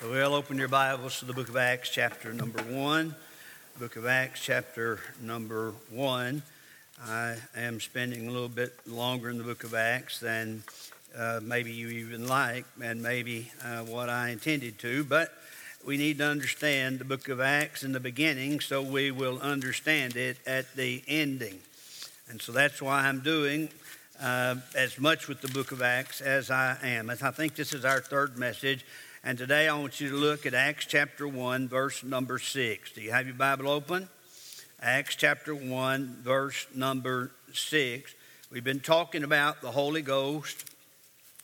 Well, open your Bibles to the book of Acts, chapter number one. Book of Acts, chapter number one. I am spending a little bit longer in the book of Acts than uh, maybe you even like, and maybe uh, what I intended to, but we need to understand the book of Acts in the beginning so we will understand it at the ending. And so that's why I'm doing uh, as much with the book of Acts as I am. And I think this is our third message. And today I want you to look at Acts chapter 1, verse number 6. Do you have your Bible open? Acts chapter 1, verse number 6. We've been talking about the Holy Ghost,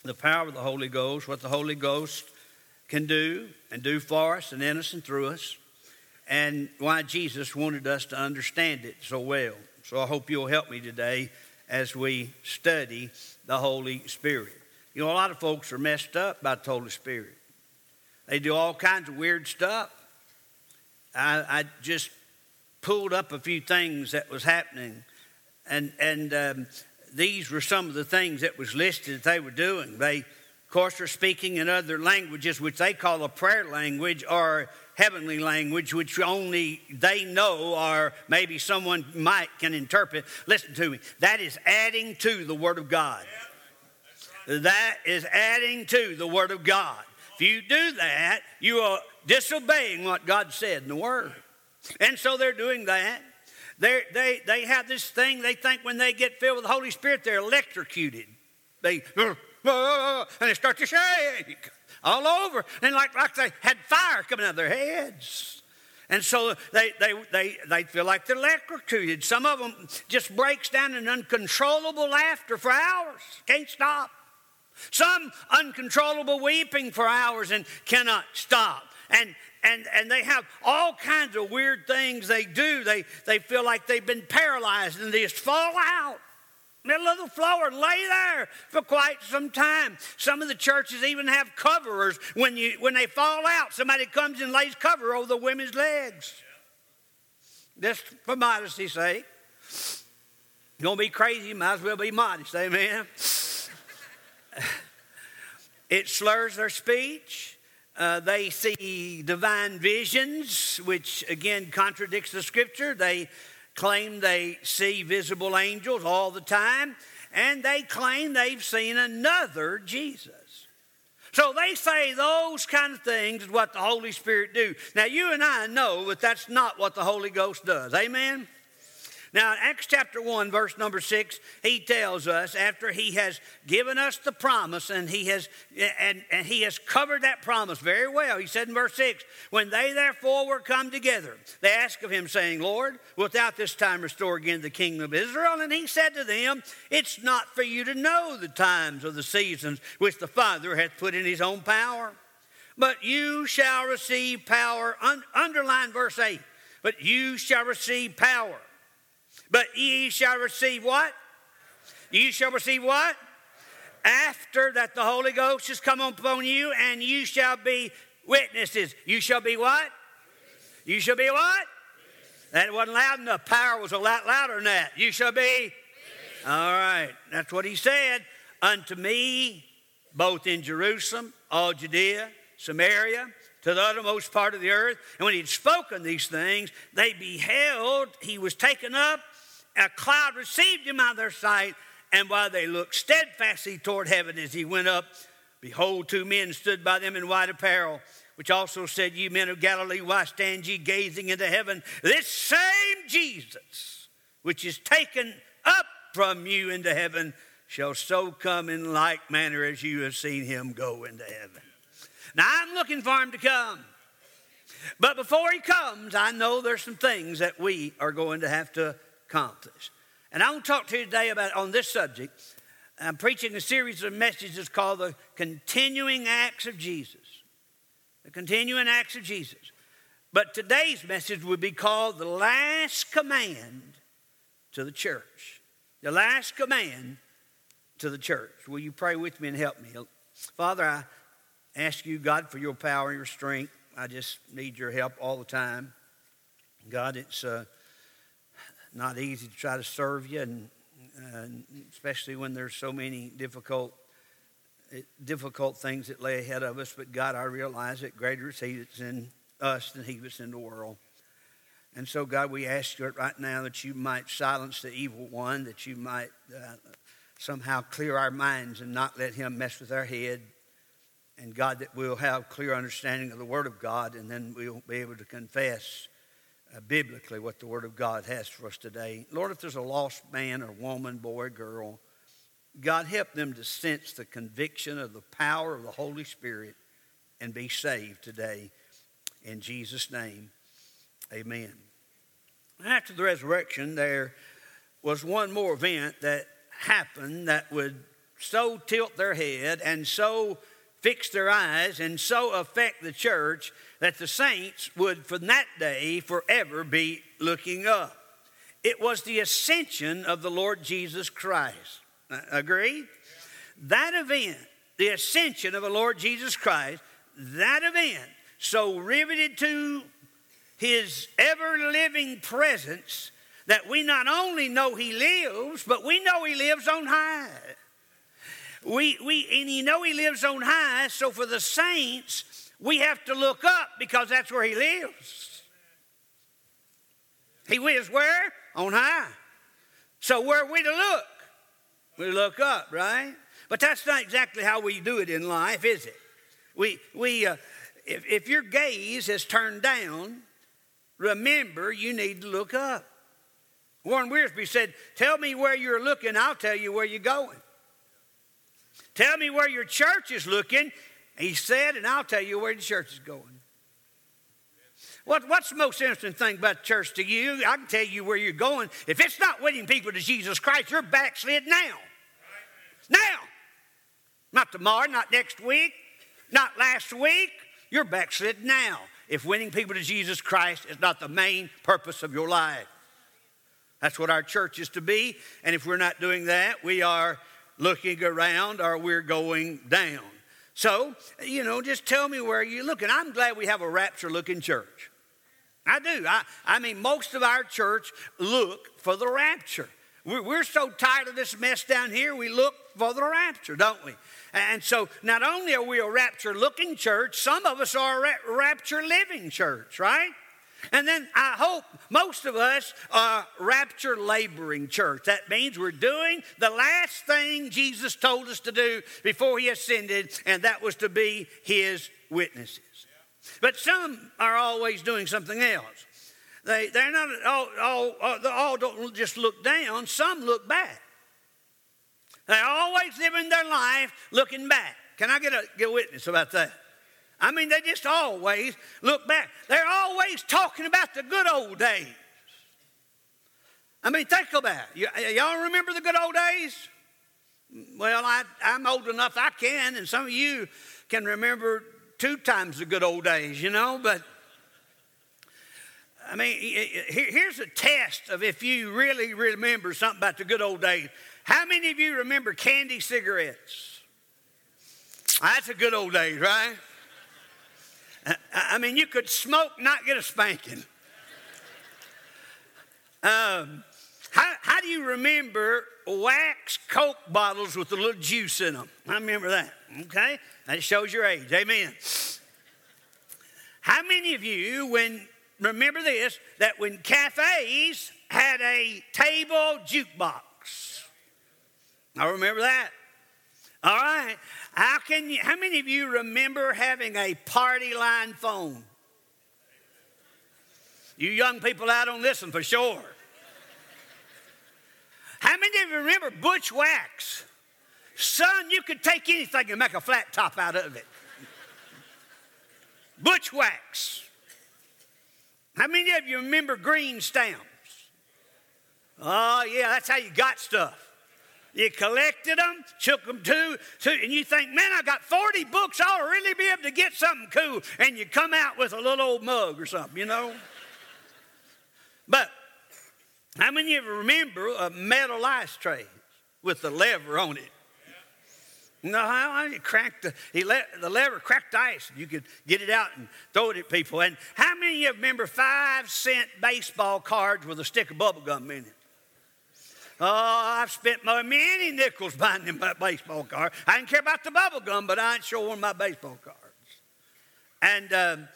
the power of the Holy Ghost, what the Holy Ghost can do and do for us and in us and through us, and why Jesus wanted us to understand it so well. So I hope you'll help me today as we study the Holy Spirit. You know, a lot of folks are messed up by the Holy Spirit. They do all kinds of weird stuff. I, I just pulled up a few things that was happening, and and um, these were some of the things that was listed that they were doing. They, of course, are speaking in other languages, which they call a prayer language or heavenly language, which only they know, or maybe someone might can interpret. Listen to me. That is adding to the Word of God. That is adding to the Word of God. If you do that, you are disobeying what God said in the Word. And so they're doing that. They're, they they have this thing, they think when they get filled with the Holy Spirit, they're electrocuted. They, uh, uh, and they start to shake all over. And like, like they had fire coming out of their heads. And so they, they, they, they feel like they're electrocuted. Some of them just breaks down in uncontrollable laughter for hours. Can't stop. Some uncontrollable weeping for hours and cannot stop. And, and, and they have all kinds of weird things they do. They, they feel like they've been paralyzed and they just fall out middle of the floor lay there for quite some time. Some of the churches even have coverers when you when they fall out. Somebody comes and lays cover over the women's legs. Just for modesty's sake. Don't be crazy, might as well be modest, amen. it slurs their speech. Uh, they see divine visions, which again contradicts the scripture. They claim they see visible angels all the time, and they claim they've seen another Jesus. So they say those kind of things is what the Holy Spirit do. Now you and I know that that's not what the Holy Ghost does. Amen. Now, in Acts chapter 1, verse number 6, he tells us after he has given us the promise and he has and, and he has covered that promise very well. He said in verse 6, when they therefore were come together, they asked of him, saying, Lord, wilt thou this time restore again the kingdom of Israel? And he said to them, It's not for you to know the times or the seasons which the Father hath put in his own power. But you shall receive power. Un- underline verse 8. But you shall receive power but ye shall receive what? You shall receive what? After that the Holy Ghost has come upon you, and you shall be witnesses. You shall be what? You shall be what? That wasn't loud enough. Power was a lot louder than that. You shall be. All right. That's what he said. Unto me, both in Jerusalem, all Judea, Samaria, to the uttermost part of the earth. And when he'd spoken these things, they beheld he was taken up, a cloud received him out of their sight, and while they looked steadfastly toward heaven as he went up, behold, two men stood by them in white apparel, which also said, Ye men of Galilee, why stand ye gazing into heaven? This same Jesus, which is taken up from you into heaven, shall so come in like manner as you have seen him go into heaven. Now I'm looking for him to come. But before he comes, I know there's some things that we are going to have to And I want to talk to you today about on this subject. I'm preaching a series of messages called the continuing acts of Jesus. The continuing acts of Jesus. But today's message would be called the last command to the church. The last command to the church. Will you pray with me and help me? Father, I ask you, God, for your power and your strength. I just need your help all the time. God, it's uh, not easy to try to serve you, and, uh, especially when there's so many difficult difficult things that lay ahead of us, but God, I realize that greater is He that's in us than He that's in the world. And so, God, we ask you right now that you might silence the evil one, that you might uh, somehow clear our minds and not let him mess with our head. And God, that we'll have clear understanding of the Word of God, and then we'll be able to confess Uh, biblically what the Word of God has for us today. Lord, if there's a lost man or woman, boy, girl, God, help them to sense the conviction of the power of the Holy Spirit and be saved today. In Jesus' name, amen. After the resurrection, there was one more event that happened that would so tilt their head and so fix their eyes and so affect the church that the saints would, from that day, forever be looking up. It was the ascension of the Lord Jesus Christ. Uh, agree? That event, the ascension of the Lord Jesus Christ, that event, so riveted to his ever living presence that we not only know he lives, but we know he lives on high. We, we, and you know he lives on high, so for the saints, we have to look up because that's where he lives. He lives where? On high. So where are we to look? We look up, right? But that's not exactly how we do it in life, is it? We, we, uh, if, if your gaze is turned down, remember you need to look up. Warren Wiersbe said, Tell me where you're looking, I'll tell you where you're going. Tell me where your church is looking, he said, and I'll tell you where the church is going. What, what's the most interesting thing about church to you? I can tell you where you're going. If it's not winning people to Jesus Christ, you're backslid now. Now. Not tomorrow, not next week, not last week. You're backslid now if winning people to Jesus Christ is not the main purpose of your life. That's what our church is to be. And if we're not doing that, we are looking around or we're going down. So, you know, just tell me where you're looking. I'm glad we have a rapture looking church. I do. I, I mean, most of our church look for the rapture. We're, we're so tired of this mess down here, we look for the rapture, don't we? And so, not only are we a rapture looking church, some of us are a rapture living church, right? And then I hope most of us are rapture laboring church. That means we're doing the last thing Jesus told us to do before he ascended, and that was to be his witnesses. But some are always doing something else. They, they're not all, all, uh, all don't just look down, some look back. They're always living their life looking back. Can I get a, get a witness about that? I mean, they just always look back. They're always talking about the good old days. I mean, think about it. Y- y'all remember the good old days? Well, I, I'm old enough I can, and some of you can remember two times the good old days, you know, but I mean, here's a test of if you really remember something about the good old days. How many of you remember candy cigarettes? That's a good old days, right? I mean, you could smoke, not get a spanking. Um, how, how do you remember wax Coke bottles with a little juice in them? I remember that. Okay? That shows your age. Amen. How many of you, when remember this, that when cafes had a table jukebox? I remember that. All right. How can you, how many of you remember having a party line phone? You young people out on this one for sure. How many of you remember Butch Wax? Son, you could take anything and make a flat top out of it. Butch Wax. How many of you remember green stamps? Oh, yeah, that's how you got stuff. You collected them, took them to, to, and you think, man, I got 40 books, I'll really be able to get something cool. And you come out with a little old mug or something, you know? but how many of you remember a metal ice tray with the lever on it? No, how he cracked the, he let, the lever cracked the ice. You could get it out and throw it at people. And how many of you remember five cent baseball cards with a stick of bubble gum in it? Oh, I've spent many nickels buying them baseball cards. I didn't care about the bubble gum, but I ain't sure one of my baseball cards. And um,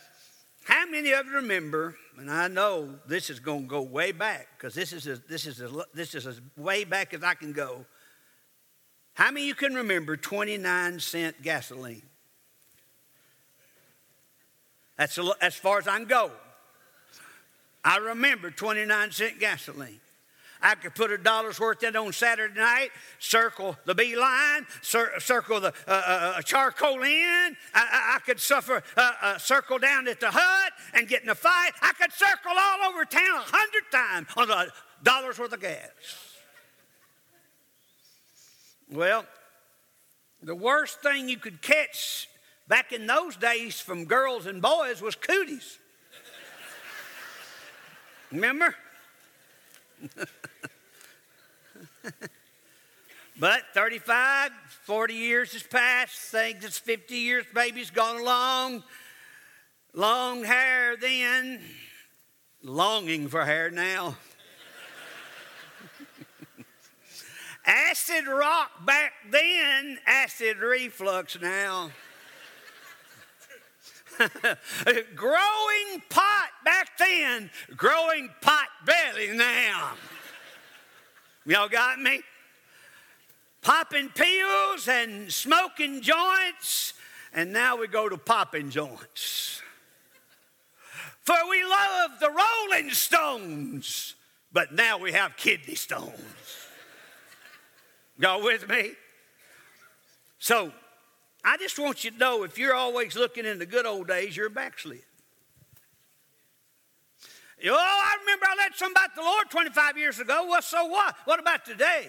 how many of you remember? And I know this is going to go way back because this is this is this is as way back as I can go. How many of you can remember 29 cent gasoline? That's as far as I can go. I remember 29 cent gasoline. I could put a dollar's worth in on Saturday night, circle the B line, cir- circle the uh, uh, uh charcoal in. I, I could suffer, uh, uh, circle down at the hut and get in a fight. I could circle all over town a hundred times on a dollar's worth of gas. Well, the worst thing you could catch back in those days from girls and boys was cooties. Remember? but 35, 40 years has passed. Things it's 50 years, baby's gone along. Long hair then, longing for hair now. acid rock back then, acid reflux now. growing pot back then, growing pot belly now. Y'all got me? Popping pills and smoking joints, and now we go to popping joints. For we love the Rolling Stones, but now we have kidney stones. Y'all with me? So, I just want you to know if you're always looking in the good old days, you're a backslid. Oh, I remember I led somebody to the Lord 25 years ago. Well, so what? What about today?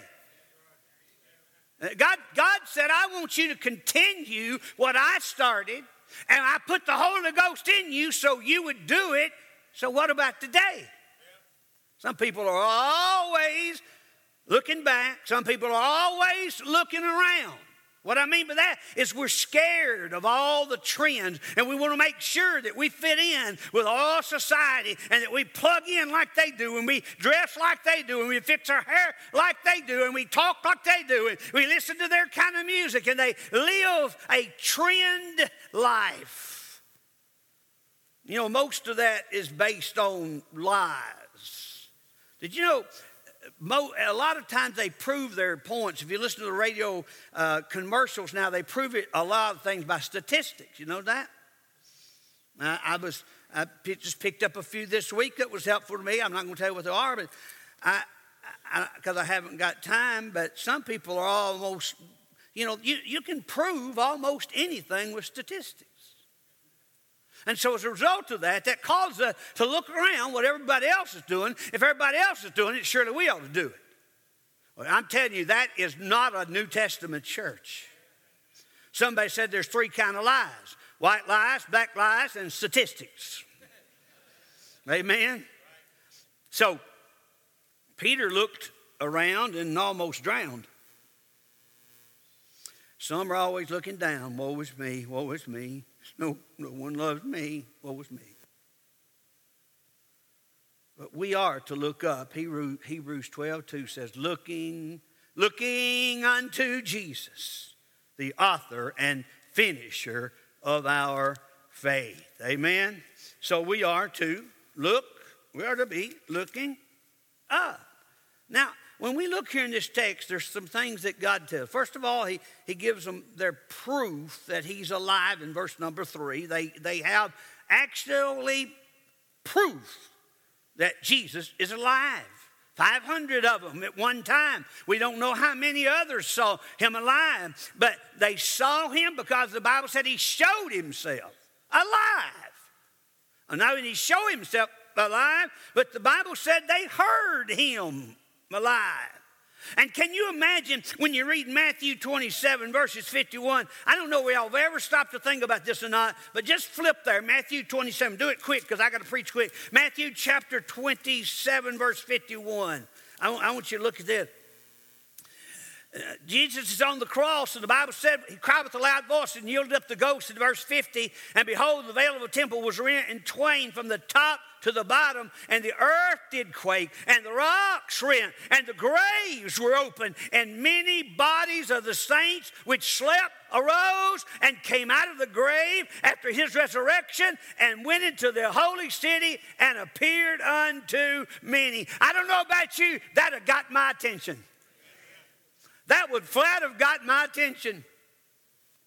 Uh, God, God said, I want you to continue what I started, and I put the Holy Ghost in you so you would do it. So, what about today? Some people are always looking back, some people are always looking around. What I mean by that is we're scared of all the trends and we want to make sure that we fit in with all society and that we plug in like they do and we dress like they do and we fix our hair like they do and we talk like they do and we listen to their kind of music and they live a trend life. You know, most of that is based on lies. Did you know a lot of times they prove their points. If you listen to the radio uh, commercials now, they prove it a lot of things by statistics. You know that? I was I just picked up a few this week that was helpful to me. I'm not going to tell you what they are, but I because I, I, haven't got time. But some people are almost, you know, you, you can prove almost anything with statistics. And so, as a result of that, that causes us to look around what everybody else is doing. If everybody else is doing it, surely we ought to do it. Well, I'm telling you, that is not a New Testament church. Somebody said there's three kind of lies white lies, black lies, and statistics. Amen? So, Peter looked around and almost drowned. Some are always looking down. Woe is me, woe is me. No, no one loves me. What was me? But we are to look up. Hebrews 12, 2 says, looking, looking unto Jesus, the author and finisher of our faith. Amen. So we are to look, we are to be looking up. Now, when we look here in this text, there's some things that God tells. First of all, he, he gives them their proof that he's alive in verse number three. They, they have actually proof that Jesus is alive. 500 of them at one time. We don't know how many others saw him alive, but they saw him because the Bible said he showed himself alive. And now he showed himself alive, but the Bible said they heard him alive. And can you imagine when you read Matthew 27, verses 51? I don't know if y'all have ever stopped to think about this or not, but just flip there. Matthew 27. Do it quick because I got to preach quick. Matthew chapter 27, verse 51. I, I want you to look at this. Jesus is on the cross, and the Bible said he cried with a loud voice and yielded up the ghost in verse 50. And behold, the veil of the temple was rent in twain from the top to the bottom, and the earth did quake, and the rocks rent, and the graves were opened, and many bodies of the saints which slept arose and came out of the grave after his resurrection and went into the holy city and appeared unto many. I don't know about you, that got my attention. That would flat have got my attention.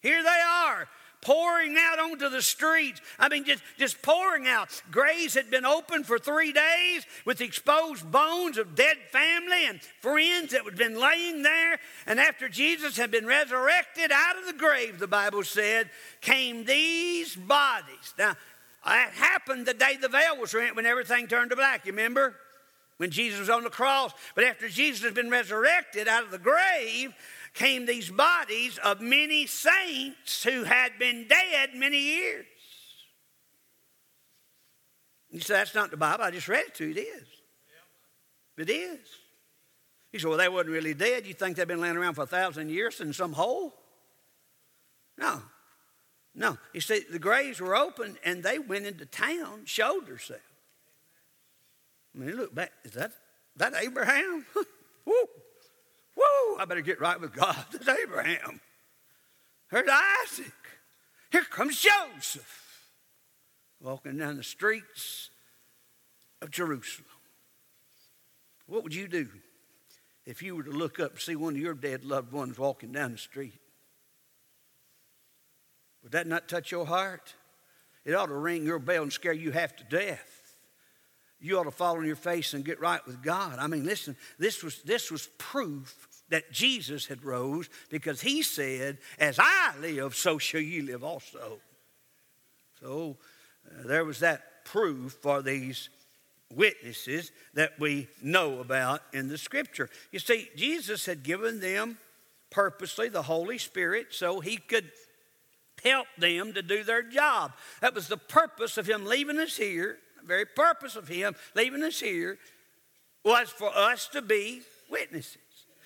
Here they are, pouring out onto the streets. I mean, just, just pouring out. Graves had been open for three days with exposed bones of dead family and friends that had been laying there. And after Jesus had been resurrected out of the grave, the Bible said, came these bodies. Now, that happened the day the veil was rent when everything turned to black, you remember? When Jesus was on the cross. But after Jesus has been resurrected out of the grave, came these bodies of many saints who had been dead many years. You say, that's not the Bible. I just read it to you. It is. It is. You say, well, they wasn't really dead. You think they've been laying around for a thousand years in some hole? No. No. You see, the graves were open and they went into town, showed themselves. I mean, look back. Is that, that Abraham? Woo! Woo! I better get right with God. That's Abraham. There's Isaac. Here comes Joseph walking down the streets of Jerusalem. What would you do if you were to look up and see one of your dead loved ones walking down the street? Would that not touch your heart? It ought to ring your bell and scare you half to death you ought to fall on your face and get right with God. I mean, listen, this was, this was proof that Jesus had rose because he said, As I live, so shall you live also. So uh, there was that proof for these witnesses that we know about in the scripture. You see, Jesus had given them purposely the Holy Spirit so he could help them to do their job. That was the purpose of him leaving us here very purpose of him leaving us here was for us to be witnesses.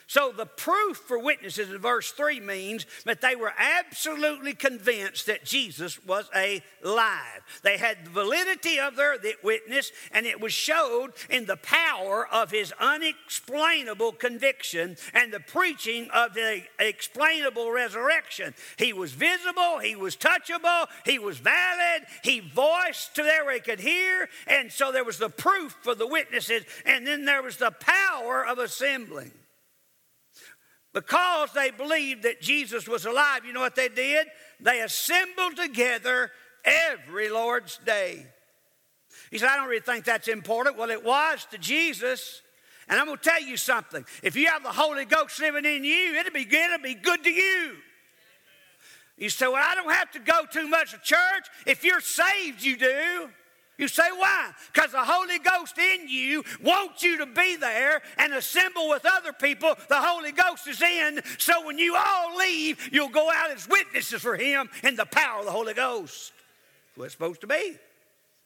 So the proof for witnesses in verse 3 means that they were absolutely convinced that Jesus was alive. They had the validity of their witness, and it was showed in the power of his unexplainable conviction and the preaching of the explainable resurrection. He was visible, he was touchable, he was valid, he voiced to there he could hear, and so there was the proof for the witnesses, and then there was the power of assembling. Because they believed that Jesus was alive, you know what they did? They assembled together every Lord's day. He said, I don't really think that's important. Well, it was to Jesus. And I'm going to tell you something. If you have the Holy Ghost living in you, it'll be good, it'll be good to you. You say, Well, I don't have to go too much to church. If you're saved, you do. You say, why? Because the Holy Ghost in you wants you to be there and assemble with other people the Holy Ghost is in. So when you all leave, you'll go out as witnesses for Him in the power of the Holy Ghost. That's what it's supposed to be.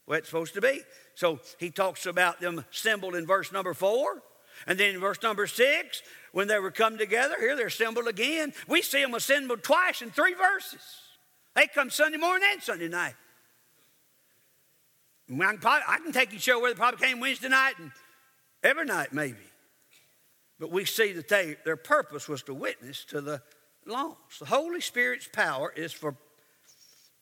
What it's supposed to be. So he talks about them assembled in verse number four. And then in verse number six, when they were come together, here they're assembled again. We see them assembled twice in three verses. They come Sunday morning and Sunday night. I can, probably, I can take you show where they probably came Wednesday night and every night maybe. But we see that they, their purpose was to witness to the lost. The Holy Spirit's power is for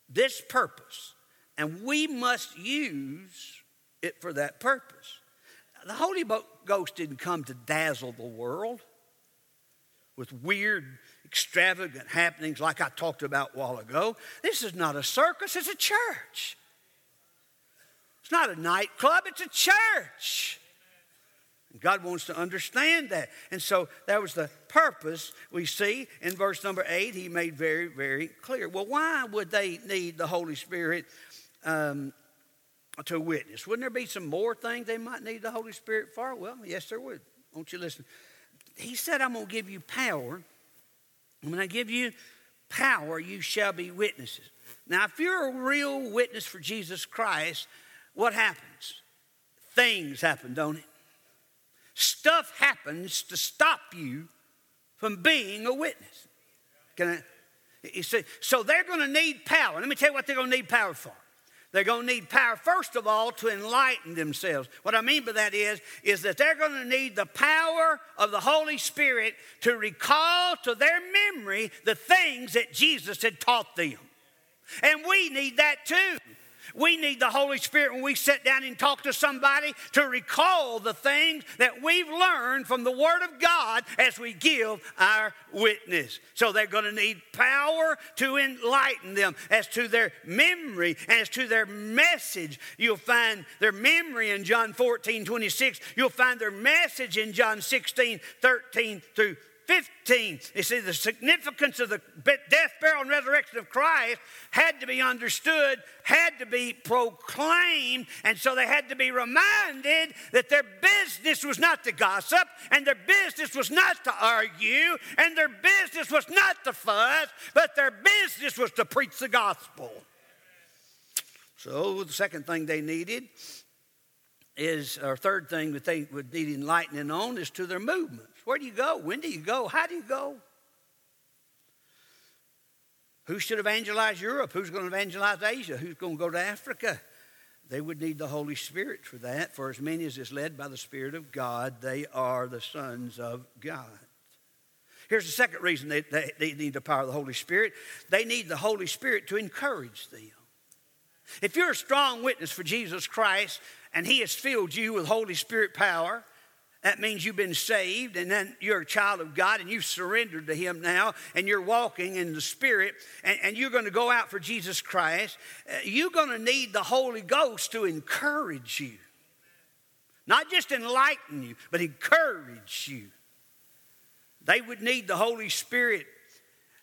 this purpose, and we must use it for that purpose. The Holy Ghost didn't come to dazzle the world with weird, extravagant happenings like I talked about a while ago. This is not a circus, it's a church. It's not a nightclub, it's a church. God wants to understand that. And so that was the purpose we see in verse number eight. He made very, very clear. Well, why would they need the Holy Spirit um, to witness? Wouldn't there be some more things they might need the Holy Spirit for? Well, yes, there would. Won't you listen? He said, I'm going to give you power. And when I give you power, you shall be witnesses. Now, if you're a real witness for Jesus Christ, what happens? Things happen, don't it? Stuff happens to stop you from being a witness. Can I? You see, so they're going to need power. Let me tell you what they're going to need power for. They're going to need power, first of all, to enlighten themselves. What I mean by that is, is that they're going to need the power of the Holy Spirit to recall to their memory the things that Jesus had taught them. And we need that too. We need the Holy Spirit when we sit down and talk to somebody to recall the things that we've learned from the Word of God as we give our witness. So they're going to need power to enlighten them as to their memory, as to their message. You'll find their memory in John 14, 26. You'll find their message in John 16, 13 through 15. You see, the significance of the death, burial, and resurrection of Christ had to be understood, had to be proclaimed, and so they had to be reminded that their business was not to gossip, and their business was not to argue, and their business was not to fuss, but their business was to preach the gospel. So, the second thing they needed is, or third thing that they would need enlightening on is to their movements. Where do you go? When do you go? How do you go? Who should evangelize Europe? Who's going to evangelize Asia? Who's going to go to Africa? They would need the Holy Spirit for that. For as many as is led by the Spirit of God, they are the sons of God. Here's the second reason they, they, they need the power of the Holy Spirit they need the Holy Spirit to encourage them. If you're a strong witness for Jesus Christ and He has filled you with Holy Spirit power, that means you've been saved and then you're a child of God and you've surrendered to Him now and you're walking in the Spirit and, and you're going to go out for Jesus Christ. Uh, you're going to need the Holy Ghost to encourage you. Not just enlighten you, but encourage you. They would need the Holy Spirit.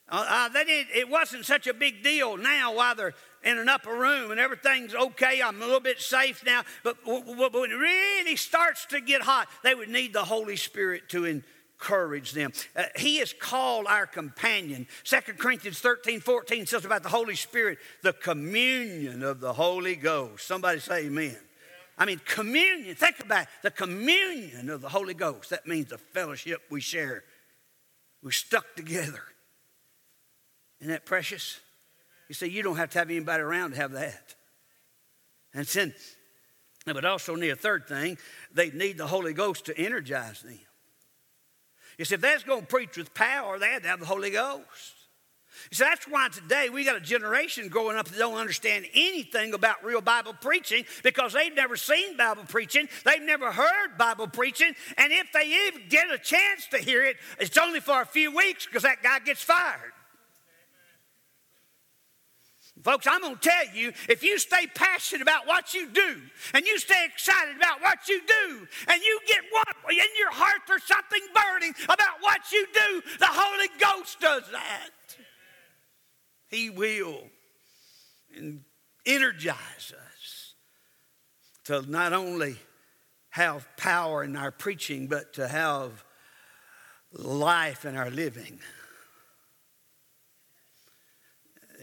Uh, uh, they did, it wasn't such a big deal now while they're in an upper room and everything's okay. I'm a little bit safe now. But when it really starts to get hot, they would need the Holy Spirit to encourage them. Uh, he is called our companion. 2 Corinthians 13 14 says about the Holy Spirit, the communion of the Holy Ghost. Somebody say amen. I mean, communion, think about it. The communion of the Holy Ghost. That means the fellowship we share. We're stuck together. Isn't that precious? You see, you don't have to have anybody around to have that. And then, but also need a third thing, they need the Holy Ghost to energize them. You see, if that's going to preach with power, they had to have the Holy Ghost. You see, that's why today we got a generation growing up that don't understand anything about real Bible preaching because they've never seen Bible preaching, they've never heard Bible preaching, and if they even get a chance to hear it, it's only for a few weeks because that guy gets fired. Folks, I'm going to tell you if you stay passionate about what you do and you stay excited about what you do and you get what in your heart there's something burning about what you do, the Holy Ghost does that. He will energize us to not only have power in our preaching, but to have life in our living.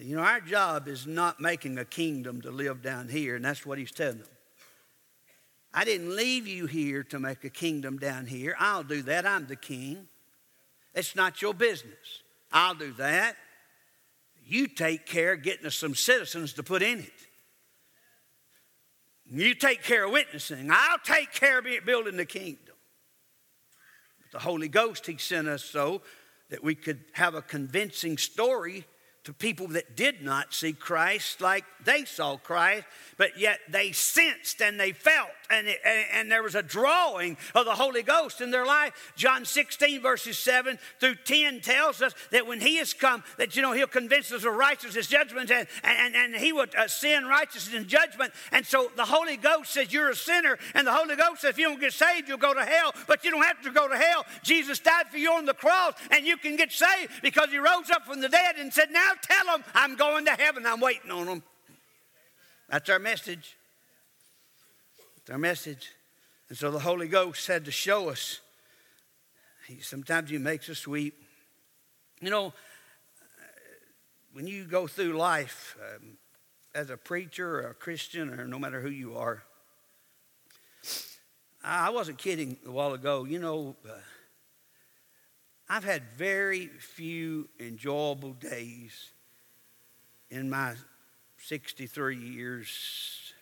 You know, our job is not making a kingdom to live down here, and that's what he's telling them. I didn't leave you here to make a kingdom down here. I'll do that. I'm the king. It's not your business. I'll do that. You take care of getting us some citizens to put in it. You take care of witnessing. I'll take care of building the kingdom. But the Holy Ghost, He sent us so that we could have a convincing story to people that did not see Christ like they saw Christ, but yet they sensed and they felt, and, it, and, and, there was a drawing of the Holy Ghost in their life. John 16, verses 7 through 10 tells us that when He has come, that, you know, He'll convince us of righteousness, judgment, and, and, and He would uh, sin, righteousness, and judgment. And so the Holy Ghost says you're a sinner, and the Holy Ghost says if you don't get saved, you'll go to hell, but you don't have to go to hell. Jesus died for you on the cross, and you can get saved because He rose up from the dead and said, Now tell them I'm going to heaven, I'm waiting on them. That's our message. That's our message. And so the Holy Ghost had to show us. He, sometimes He makes us weep. You know, when you go through life um, as a preacher or a Christian or no matter who you are, I wasn't kidding a while ago. You know, uh, I've had very few enjoyable days in my 63 years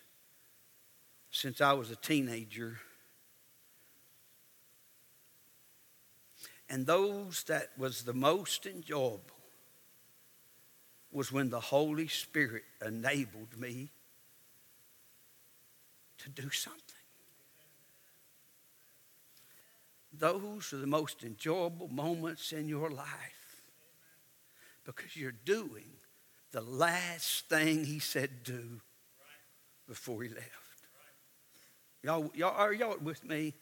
since I was a teenager. And those that was the most enjoyable was when the Holy Spirit enabled me to do something. Those are the most enjoyable moments in your life because you're doing the last thing he said do before he left. Y'all, y'all are y'all with me?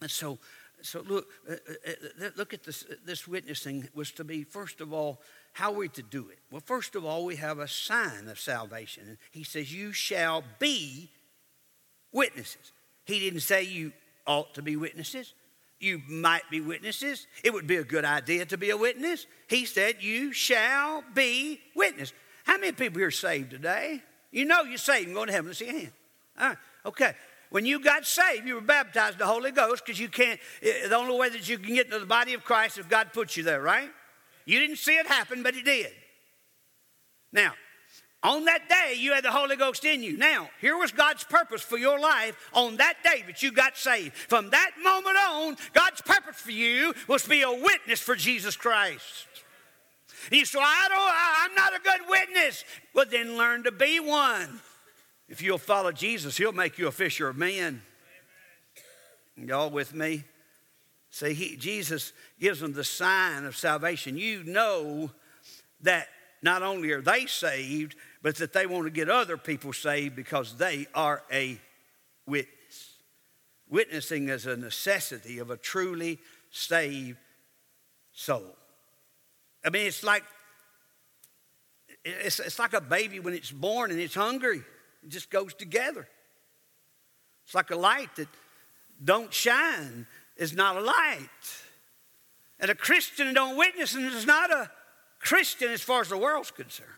And so, so look, uh, uh, uh, look at this. This witnessing was to be first of all, how are we to do it? Well, first of all, we have a sign of salvation. And he says, "You shall be witnesses." He didn't say you ought to be witnesses. You might be witnesses. It would be a good idea to be a witness. He said, You shall be witness. How many people here are saved today? You know you're saved and going to heaven. Let's see hand. All right, okay. When you got saved, you were baptized in the Holy Ghost because you can't, eh, the only way that you can get into the body of Christ is if God puts you there, right? You didn't see it happen, but it did. Now, on that day, you had the Holy Ghost in you. Now, here was God's purpose for your life on that day that you got saved. From that moment on, God's purpose for you was to be a witness for Jesus Christ. And you say, I don't, I'm not a good witness. Well, then learn to be one. If you'll follow Jesus, He'll make you a fisher of men. Y'all with me? See, he, Jesus gives them the sign of salvation. You know that not only are they saved, but that they want to get other people saved because they are a witness. Witnessing is a necessity of a truly saved soul. I mean, it's like it's, it's like a baby when it's born and it's hungry. It just goes together. It's like a light that don't shine is not a light. And a Christian don't witness and is not a Christian as far as the world's concerned.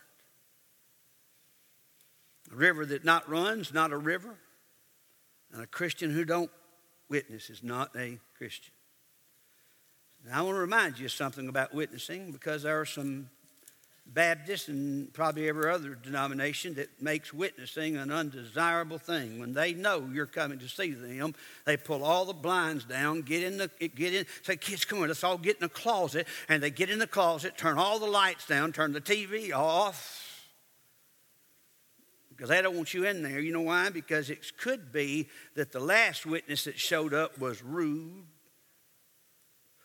A river that not runs, not a river. And a Christian who don't witness is not a Christian. I want to remind you of something about witnessing because there are some Baptists and probably every other denomination that makes witnessing an undesirable thing. When they know you're coming to see them, they pull all the blinds down, get in the get in, say, kids, come on, let's all get in the closet. And they get in the closet, turn all the lights down, turn the TV off, because they don't want you in there. You know why? Because it could be that the last witness that showed up was rude,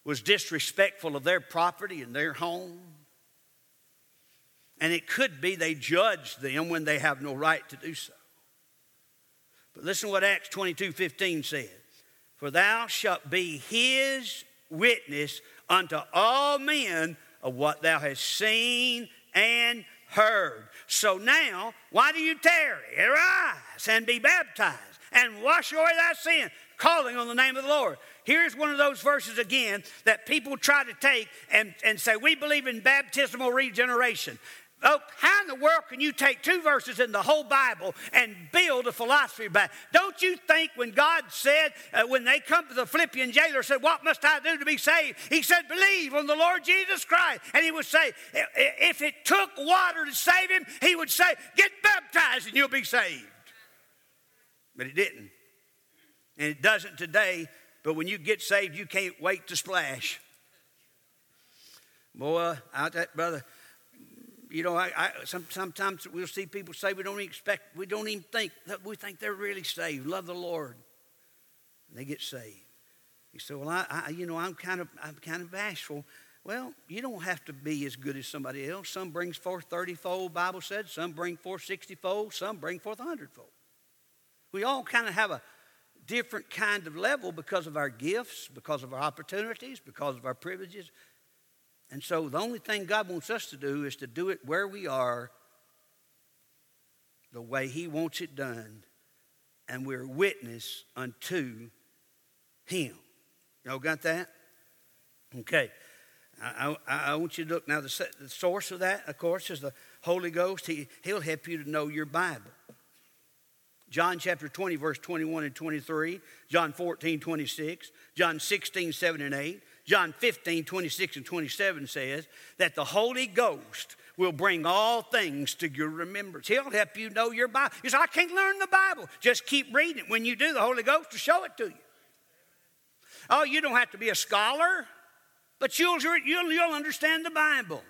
was disrespectful of their property and their home. And it could be they judged them when they have no right to do so. But listen to what Acts 22 15 said. For thou shalt be his witness unto all men of what thou hast seen and heard. So now, why do you tarry? Arise and be baptized and wash away thy sin, calling on the name of the Lord. Here's one of those verses again that people try to take and, and say, We believe in baptismal regeneration. Oh, how in the world can you take two verses in the whole Bible and build a philosophy about it? Don't you think when God said, uh, when they come to the Philippian jailer, said, What must I do to be saved? He said, Believe on the Lord Jesus Christ. And he would say, If it took water to save him, he would say, Get baptized and you'll be saved. But it didn't. And it doesn't today, but when you get saved, you can't wait to splash. Boy, I tell brother, you know, I, I, some, sometimes we'll see people say we don't even expect, we don't even think that we think they're really saved, love the Lord. And they get saved. You say, well, I, I, you know, I'm kind of, I'm kind of bashful. Well, you don't have to be as good as somebody else. Some brings forth 30 fold, Bible said. Some bring forth 60 fold. Some bring forth 100 fold. We all kind of have a different kind of level because of our gifts, because of our opportunities, because of our privileges. And so the only thing God wants us to do is to do it where we are, the way He wants it done, and we're witness unto Him. Y'all got that? Okay. I, I, I, want you to look now. The, the source of that, of course, is the Holy Ghost. He, he'll help you to know your Bible. John chapter 20, verse 21 and 23, John 14, 26, John 16, 7 and 8, John 15, 26 and 27 says that the Holy Ghost will bring all things to your remembrance. He'll help you know your Bible. You say, I can't learn the Bible. Just keep reading it. When you do, the Holy Ghost will show it to you. Oh, you don't have to be a scholar, but you'll, you'll, you'll understand the Bible.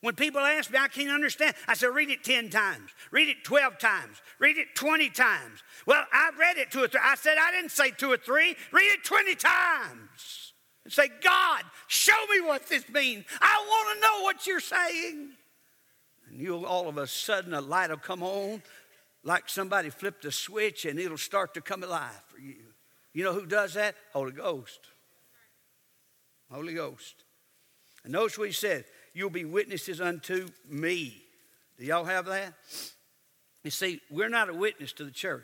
When people ask me, I can't understand, I say, read it 10 times, read it 12 times, read it 20 times. Well, I read it two or three. I said, I didn't say two or three, read it 20 times. And say, God, show me what this means. I want to know what you're saying. And you'll all of a sudden, a light will come on like somebody flipped a switch and it'll start to come alive for you. You know who does that? Holy Ghost. Holy Ghost. And notice what he said you'll be witnesses unto me. Do y'all have that? You see, we're not a witness to the church.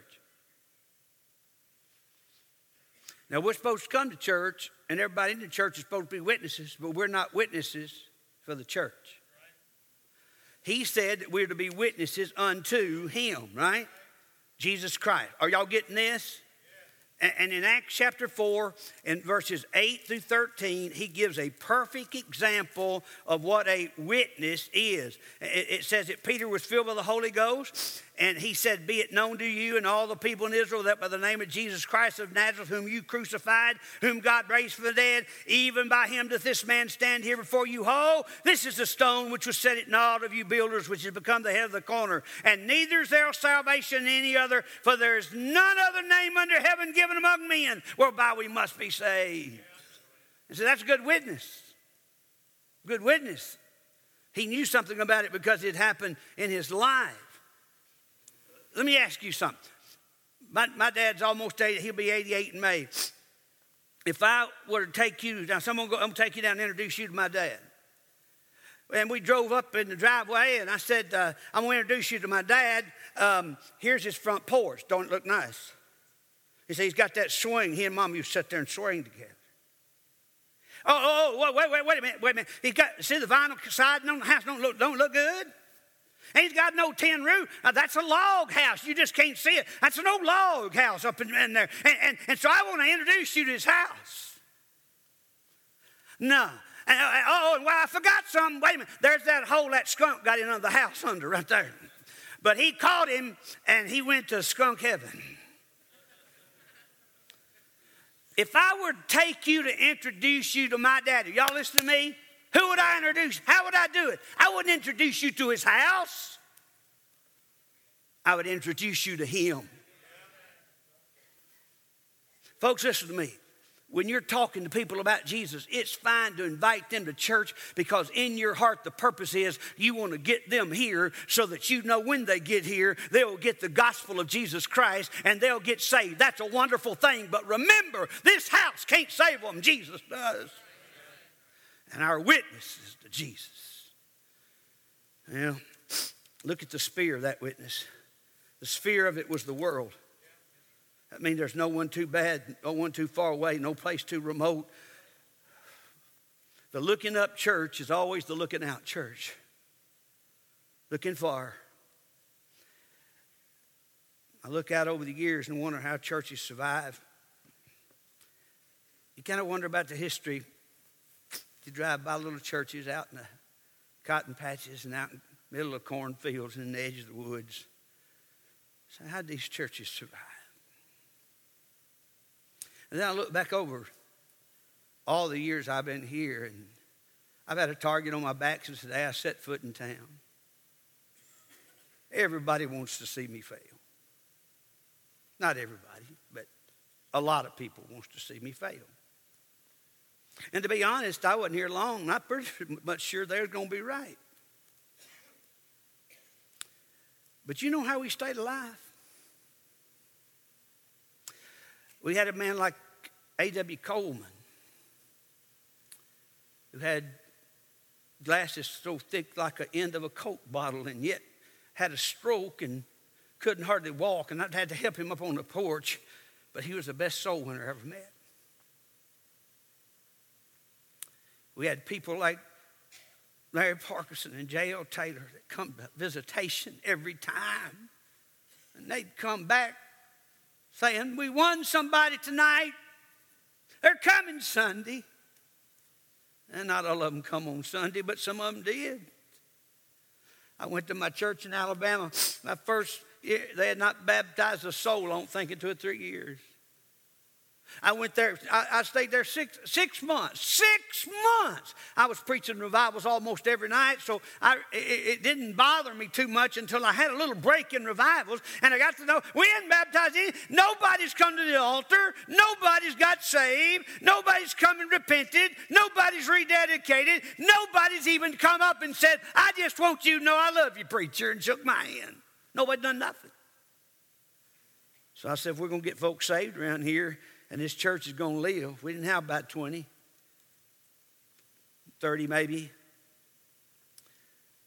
Now, we're supposed to come to church, and everybody in the church is supposed to be witnesses, but we're not witnesses for the church. He said that we're to be witnesses unto Him, right? Jesus Christ. Are y'all getting this? And in Acts chapter 4, in verses 8 through 13, he gives a perfect example of what a witness is. It says that Peter was filled with the Holy Ghost, and he said, Be it known to you and all the people in Israel that by the name of Jesus Christ of Nazareth, whom you crucified, whom God raised from the dead, even by him doth this man stand here before you whole. This is the stone which was set at naught of you builders, which has become the head of the corner. And neither is there salvation in any other, for there is none other name under heaven given among men whereby we must be saved. And so that's a good witness. Good witness. He knew something about it because it happened in his life. Let me ask you something. My, my dad's almost 80, he'll be 88 in May. If I were to take you down, someone go, I'm gonna take you down and introduce you to my dad. And we drove up in the driveway, and I said, uh, I'm gonna introduce you to my dad. Um, here's his front porch. Don't look nice? He said, He's got that swing. He and mom used to sit there and swing together. Oh, oh, oh, wait, wait, wait a minute, wait a minute. He's got, see the vinyl siding on the house don't look, don't look good? He's got no tin roof. Now, that's a log house. You just can't see it. That's an old log house up in, in there. And, and, and, so I want to introduce you to his house. No. And, uh, oh, and well, I forgot something. Wait a minute. There's that hole that skunk got in under the house under right there. But he caught him and he went to skunk heaven. If I were to take you to introduce you to my daddy, y'all listen to me? Who would I introduce? How would I do it? I wouldn't introduce you to his house. I would introduce you to him. Folks, listen to me. When you're talking to people about Jesus, it's fine to invite them to church because in your heart the purpose is you want to get them here so that you know when they get here, they'll get the gospel of Jesus Christ and they'll get saved. That's a wonderful thing. But remember, this house can't save them, Jesus does and our witnesses to Jesus. Well, look at the sphere of that witness. The sphere of it was the world. That means there's no one too bad, no one too far away, no place too remote. The looking up church is always the looking out church. Looking far. I look out over the years and wonder how churches survive. You kind of wonder about the history you drive by little churches out in the cotton patches and out in the middle of cornfields and in the edge of the woods. So how'd these churches survive? And then I look back over all the years I've been here, and I've had a target on my back since the day I set foot in town. Everybody wants to see me fail. Not everybody, but a lot of people wants to see me fail. And to be honest, I wasn't here long. Not pretty much sure they're going to be right. But you know how we stayed alive? We had a man like A.W. Coleman who had glasses so thick like the end of a Coke bottle and yet had a stroke and couldn't hardly walk. And I had to help him up on the porch, but he was the best soul winner I ever met. We had people like Larry Parkinson and J.L. Taylor that come to visitation every time. And they'd come back saying, We won somebody tonight. They're coming Sunday. And not all of them come on Sunday, but some of them did. I went to my church in Alabama. My first year, they had not baptized a soul, I don't think, in two or three years. I went there, I, I, stayed there six, six months. Six months. I was preaching revivals almost every night, so I, it, it, didn't bother me too much until I had a little break in revivals, and I got to know we hadn't baptized any. Nobody's come to the altar. Nobody's got saved. Nobody's come and repented. Nobody's rededicated. Nobody's even come up and said, I just want you to know I love you, preacher, and shook my hand. Nobody done nothing. So I said, if we're going to get folks saved around here, and this church is going to live. We didn't have about 20, 30 maybe.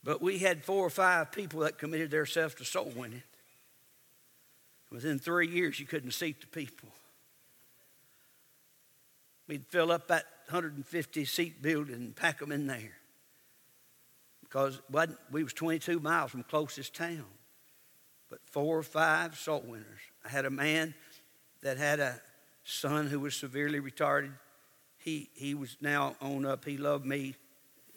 But we had four or five people that committed themselves to soul winning. Within three years, you couldn't seat the people. We'd fill up that 150 seat building and pack them in there. Because we was 22 miles from closest town. But four or five soul winners. I had a man that had a son who was severely retarded. He, he was now on up. He loved me.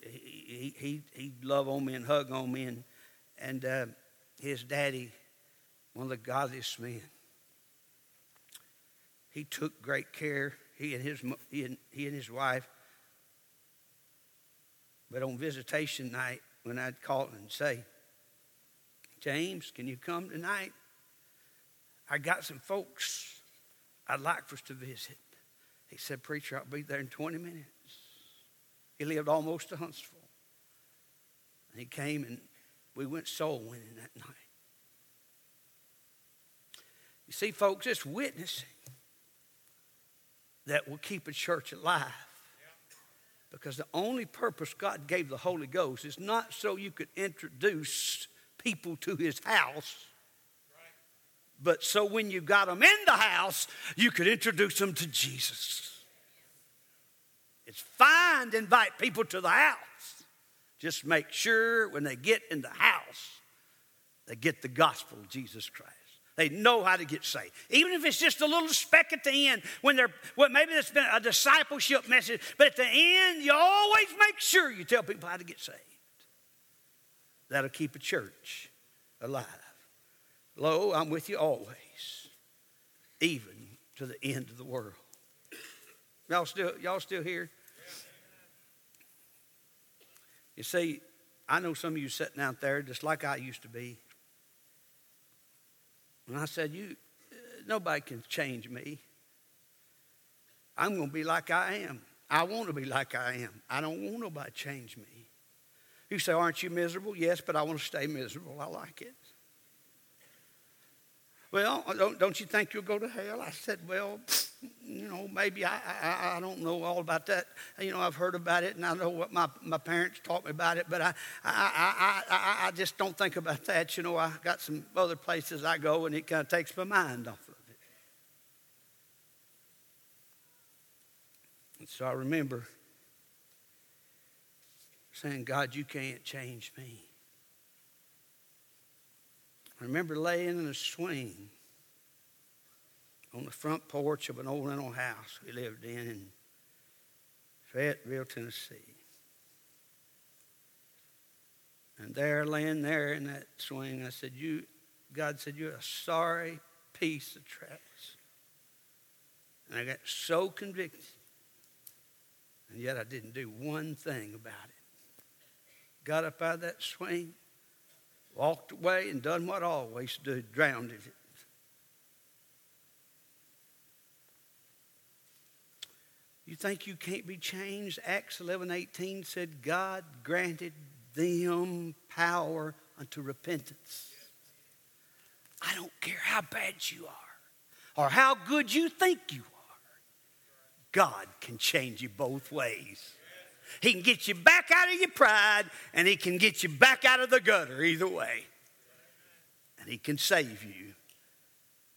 He, he, he'd love on me and hug on me. And, and uh, his daddy, one of the godliest men, he took great care, he and his, he and, he and his wife. But on visitation night, when I'd call and say, James, can you come tonight? I got some folks I'd like for us to visit. He said, Preacher, I'll be there in 20 minutes. He lived almost to Huntsville. And he came and we went soul winning that night. You see, folks, it's witnessing that will keep a church alive. Because the only purpose God gave the Holy Ghost is not so you could introduce people to his house but so when you got them in the house, you could introduce them to Jesus. It's fine to invite people to the house. Just make sure when they get in the house, they get the gospel of Jesus Christ. They know how to get saved. Even if it's just a little speck at the end, when they're, well, maybe it's been a discipleship message, but at the end, you always make sure you tell people how to get saved. That'll keep a church alive. Lo, I'm with you always, even to the end of the world. Y'all still, y'all still here? You see, I know some of you sitting out there just like I used to be. And I said, You nobody can change me. I'm gonna be like I am. I want to be like I am. I don't want nobody to change me. You say, Aren't you miserable? Yes, but I want to stay miserable. I like it. Well, uh, don't, don't you think you'll go to hell? I said, Well, you know, maybe I, I, I don't know all about that. You know, I've heard about it and I know what my, my parents taught me about it, but I, I, I, I, I just don't think about that. You know, I got some other places I go and it kind of takes my mind off of it. And so I remember saying, God, you can't change me. I remember laying in a swing on the front porch of an old rental house we lived in in Fayetteville, Tennessee. And there, laying there in that swing, I said, "You, God said, you're a sorry piece of trash." And I got so convicted, and yet I didn't do one thing about it. Got up out of that swing, walked away and done what I always do, drowned it. You think you can't be changed? Acts 11 18 said, God granted them power unto repentance. I don't care how bad you are or how good you think you are. God can change you both ways. He can get you back out of your pride, and He can get you back out of the gutter either way. And He can save you.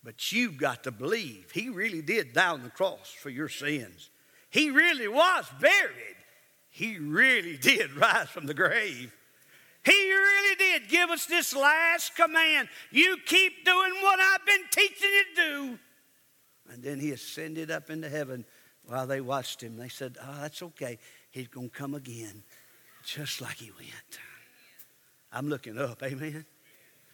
But you've got to believe He really did die on the cross for your sins. He really was buried. He really did rise from the grave. He really did give us this last command. You keep doing what I've been teaching you to do. And then he ascended up into heaven while they watched him. They said, Oh, that's okay. He's going to come again just like he went. I'm looking up, amen.